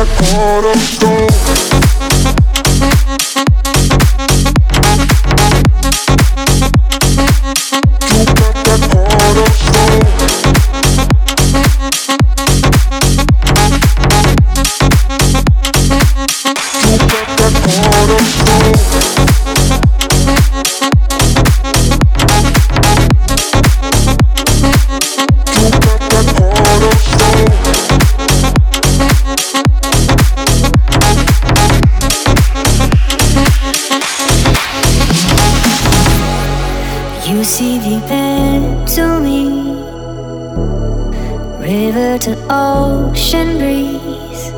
ocean breeze. I can't let go of these knees.